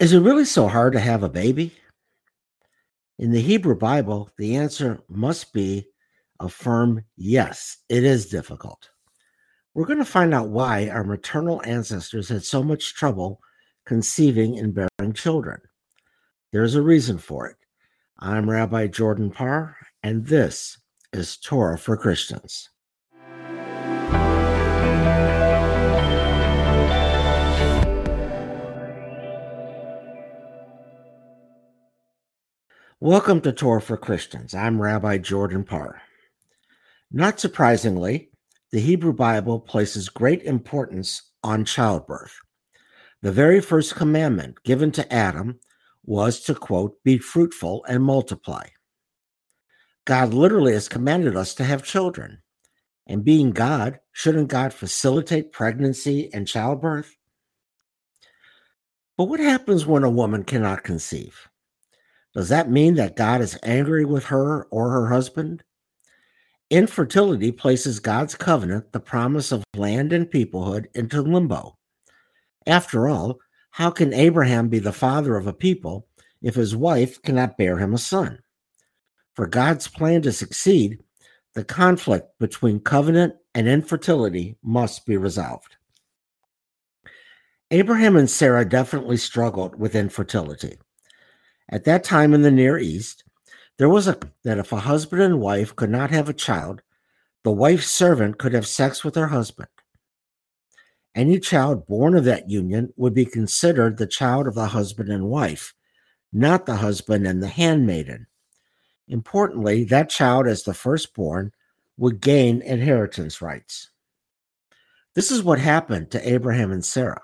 Is it really so hard to have a baby? In the Hebrew Bible, the answer must be a firm yes, it is difficult. We're going to find out why our maternal ancestors had so much trouble conceiving and bearing children. There's a reason for it. I'm Rabbi Jordan Parr, and this is Torah for Christians. Welcome to Torah for Christians. I'm Rabbi Jordan Parr. Not surprisingly, the Hebrew Bible places great importance on childbirth. The very first commandment given to Adam was to quote, be fruitful and multiply. God literally has commanded us to have children. And being God, shouldn't God facilitate pregnancy and childbirth? But what happens when a woman cannot conceive? Does that mean that God is angry with her or her husband? Infertility places God's covenant, the promise of land and peoplehood, into limbo. After all, how can Abraham be the father of a people if his wife cannot bear him a son? For God's plan to succeed, the conflict between covenant and infertility must be resolved. Abraham and Sarah definitely struggled with infertility. At that time in the Near East, there was a that if a husband and wife could not have a child, the wife's servant could have sex with her husband. Any child born of that union would be considered the child of the husband and wife, not the husband and the handmaiden. Importantly, that child, as the firstborn, would gain inheritance rights. This is what happened to Abraham and Sarah.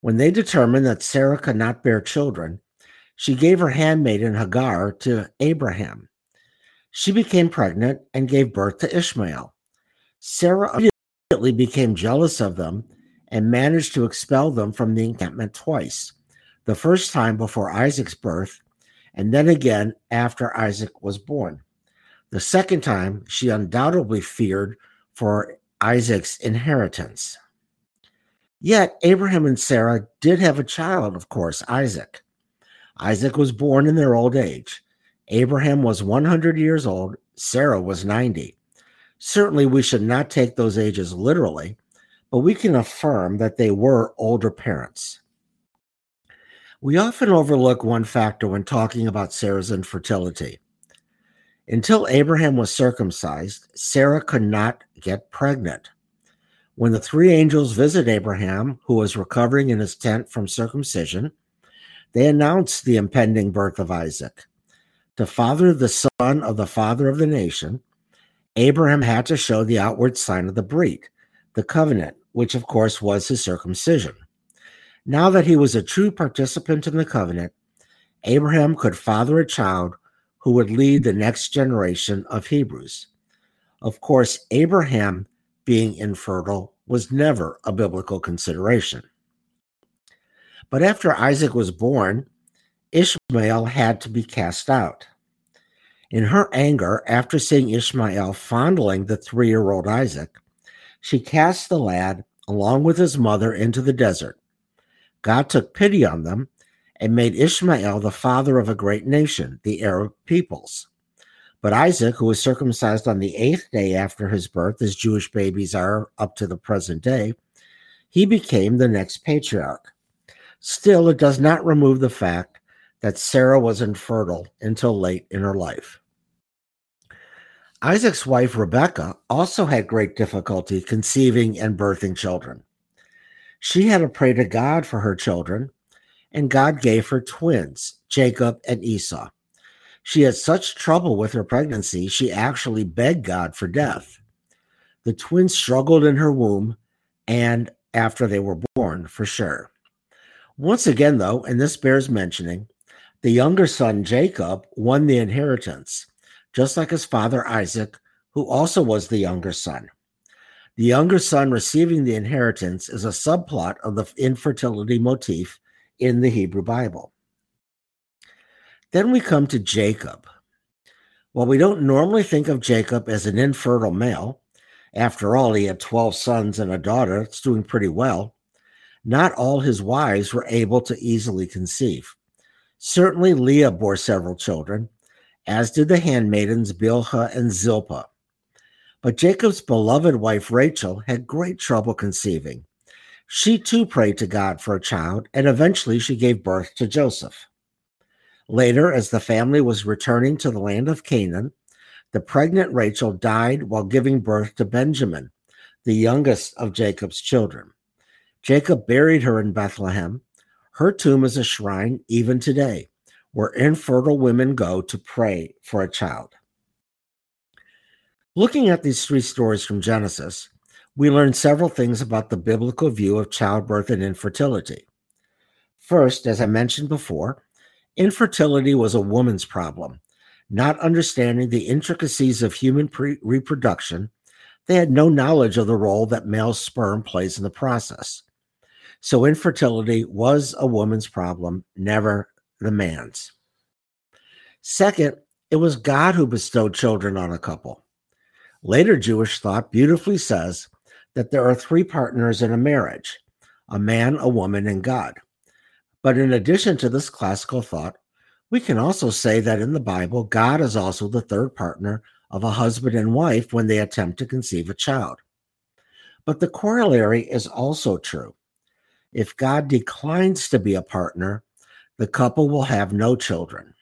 When they determined that Sarah could not bear children, she gave her handmaiden Hagar to Abraham. She became pregnant and gave birth to Ishmael. Sarah immediately became jealous of them and managed to expel them from the encampment twice the first time before Isaac's birth, and then again after Isaac was born. The second time, she undoubtedly feared for Isaac's inheritance. Yet, Abraham and Sarah did have a child, of course, Isaac. Isaac was born in their old age. Abraham was 100 years old, Sarah was 90. Certainly, we should not take those ages literally, but we can affirm that they were older parents. We often overlook one factor when talking about Sarah's infertility. Until Abraham was circumcised, Sarah could not get pregnant. When the three angels visit Abraham, who was recovering in his tent from circumcision, they announced the impending birth of Isaac. To father the son of the father of the nation, Abraham had to show the outward sign of the brit, the covenant, which of course was his circumcision. Now that he was a true participant in the covenant, Abraham could father a child who would lead the next generation of Hebrews. Of course, Abraham being infertile was never a biblical consideration. But after Isaac was born, Ishmael had to be cast out. In her anger, after seeing Ishmael fondling the three year old Isaac, she cast the lad along with his mother into the desert. God took pity on them and made Ishmael the father of a great nation, the Arab peoples. But Isaac, who was circumcised on the eighth day after his birth, as Jewish babies are up to the present day, he became the next patriarch. Still, it does not remove the fact that Sarah was infertile until late in her life. Isaac's wife, Rebecca, also had great difficulty conceiving and birthing children. She had to pray to God for her children, and God gave her twins, Jacob and Esau. She had such trouble with her pregnancy, she actually begged God for death. The twins struggled in her womb and after they were born, for sure. Once again, though, and this bears mentioning, the younger son, Jacob, won the inheritance, just like his father, Isaac, who also was the younger son. The younger son receiving the inheritance is a subplot of the infertility motif in the Hebrew Bible. Then we come to Jacob. While we don't normally think of Jacob as an infertile male, after all, he had 12 sons and a daughter, it's doing pretty well. Not all his wives were able to easily conceive. Certainly, Leah bore several children, as did the handmaidens Bilhah and Zilpah. But Jacob's beloved wife Rachel had great trouble conceiving. She too prayed to God for a child, and eventually she gave birth to Joseph. Later, as the family was returning to the land of Canaan, the pregnant Rachel died while giving birth to Benjamin, the youngest of Jacob's children. Jacob buried her in Bethlehem. Her tomb is a shrine even today, where infertile women go to pray for a child. Looking at these three stories from Genesis, we learn several things about the biblical view of childbirth and infertility. First, as I mentioned before, infertility was a woman's problem. Not understanding the intricacies of human pre- reproduction, they had no knowledge of the role that male sperm plays in the process. So infertility was a woman's problem, never the man's. Second, it was God who bestowed children on a couple. Later Jewish thought beautifully says that there are three partners in a marriage a man, a woman, and God. But in addition to this classical thought, we can also say that in the Bible, God is also the third partner of a husband and wife when they attempt to conceive a child. But the corollary is also true. If God declines to be a partner, the couple will have no children.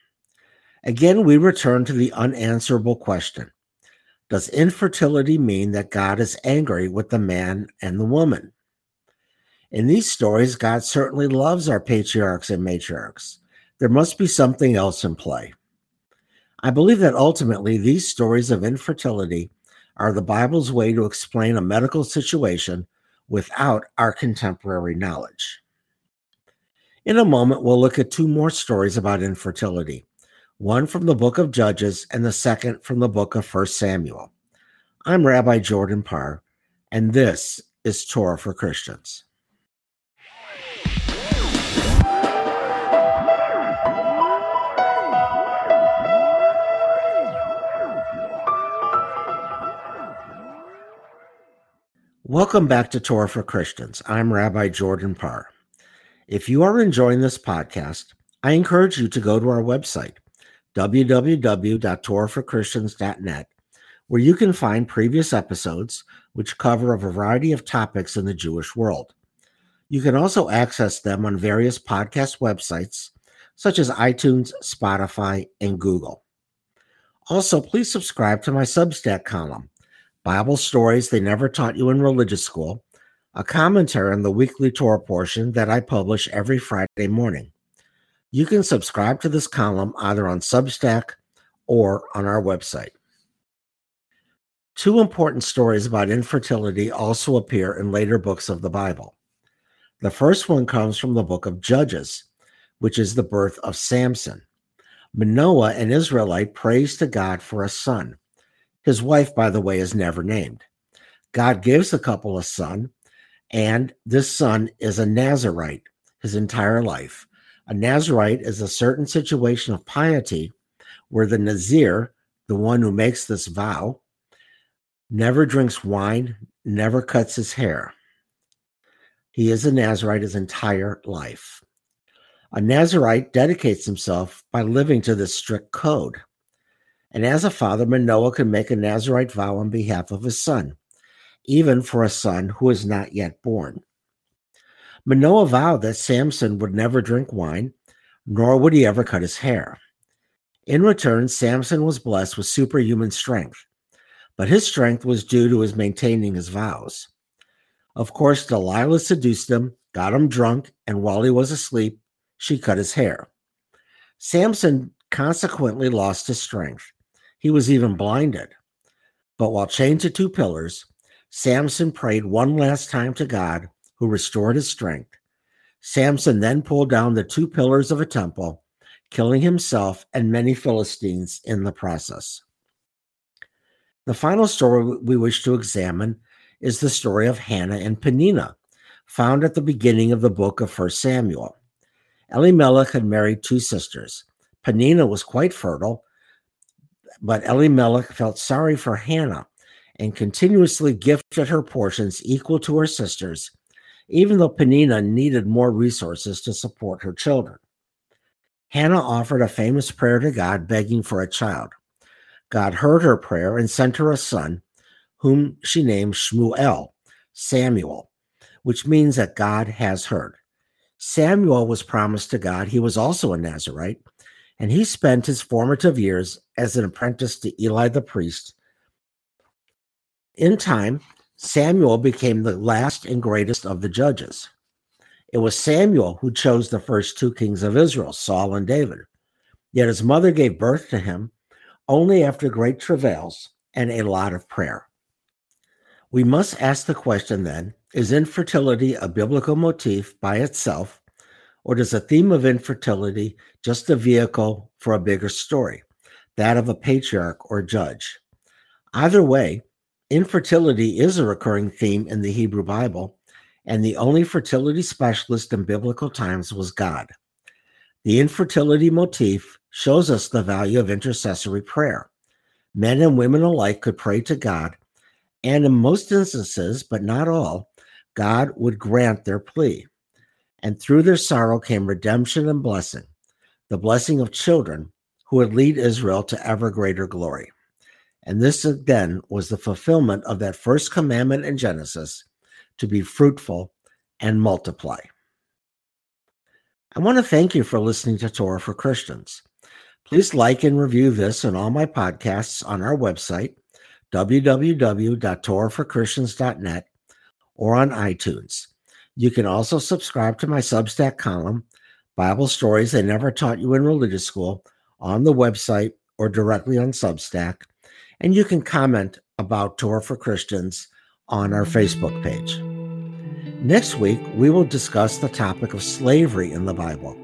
Again, we return to the unanswerable question Does infertility mean that God is angry with the man and the woman? In these stories, God certainly loves our patriarchs and matriarchs. There must be something else in play. I believe that ultimately these stories of infertility are the Bible's way to explain a medical situation without our contemporary knowledge. In a moment, we'll look at two more stories about infertility one from the book of Judges and the second from the book of 1 Samuel. I'm Rabbi Jordan Parr, and this is Torah for Christians. Welcome back to Torah for Christians. I'm Rabbi Jordan Parr. If you are enjoying this podcast, I encourage you to go to our website, www.torahforchristians.net, where you can find previous episodes which cover a variety of topics in the Jewish world. You can also access them on various podcast websites such as iTunes, Spotify, and Google. Also, please subscribe to my Substack column Bible stories they never taught you in religious school, a commentary on the weekly Torah portion that I publish every Friday morning. You can subscribe to this column either on Substack or on our website. Two important stories about infertility also appear in later books of the Bible. The first one comes from the book of Judges, which is the birth of Samson. Manoah, an Israelite, prays to God for a son. His wife, by the way, is never named. God gives the couple a son, and this son is a Nazarite his entire life. A Nazarite is a certain situation of piety where the Nazir, the one who makes this vow, never drinks wine, never cuts his hair. He is a Nazarite his entire life. A Nazarite dedicates himself by living to this strict code. And as a father, Manoah could make a Nazarite vow on behalf of his son, even for a son who is not yet born. Manoah vowed that Samson would never drink wine, nor would he ever cut his hair. In return, Samson was blessed with superhuman strength, but his strength was due to his maintaining his vows. Of course, Delilah seduced him, got him drunk, and while he was asleep, she cut his hair. Samson consequently lost his strength. He was even blinded. But while chained to two pillars, Samson prayed one last time to God, who restored his strength. Samson then pulled down the two pillars of a temple, killing himself and many Philistines in the process. The final story we wish to examine is the story of Hannah and Peninnah, found at the beginning of the book of 1 Samuel. Elimelech had married two sisters. Peninnah was quite fertile, but Elimelech felt sorry for Hannah and continuously gifted her portions equal to her sisters, even though Peninnah needed more resources to support her children. Hannah offered a famous prayer to God begging for a child. God heard her prayer and sent her a son, whom she named Shmuel, Samuel, which means that God has heard. Samuel was promised to God. He was also a Nazarite, and he spent his formative years as an apprentice to Eli the priest. In time, Samuel became the last and greatest of the judges. It was Samuel who chose the first two kings of Israel, Saul and David. Yet his mother gave birth to him only after great travails and a lot of prayer. We must ask the question then is infertility a biblical motif by itself, or does the theme of infertility just a vehicle for a bigger story, that of a patriarch or judge? Either way, infertility is a recurring theme in the Hebrew Bible, and the only fertility specialist in biblical times was God. The infertility motif shows us the value of intercessory prayer. Men and women alike could pray to God, and in most instances, but not all, God would grant their plea. And through their sorrow came redemption and blessing, the blessing of children who would lead Israel to ever greater glory. And this again was the fulfillment of that first commandment in Genesis to be fruitful and multiply. I want to thank you for listening to Torah for Christians. Please like and review this and all my podcasts on our website, www.torahforchristians.net, or on iTunes. You can also subscribe to my Substack column, Bible Stories They Never Taught You in Religious School, on the website or directly on Substack. And you can comment about Torah for Christians on our Facebook page. Next week, we will discuss the topic of slavery in the Bible.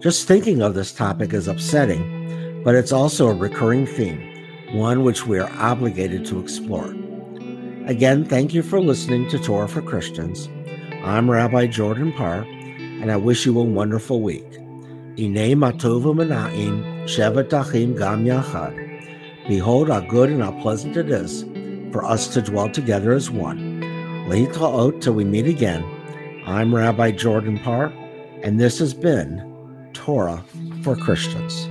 Just thinking of this topic is upsetting, but it's also a recurring theme, one which we are obligated to explore. Again, thank you for listening to Torah for Christians. I'm Rabbi Jordan Parr, and I wish you a wonderful week. Matovu shevet gam yachad. Behold how good and how pleasant it is for us to dwell together as one. Lehitraot till we meet again. I'm Rabbi Jordan Parr, and this has been Torah for Christians.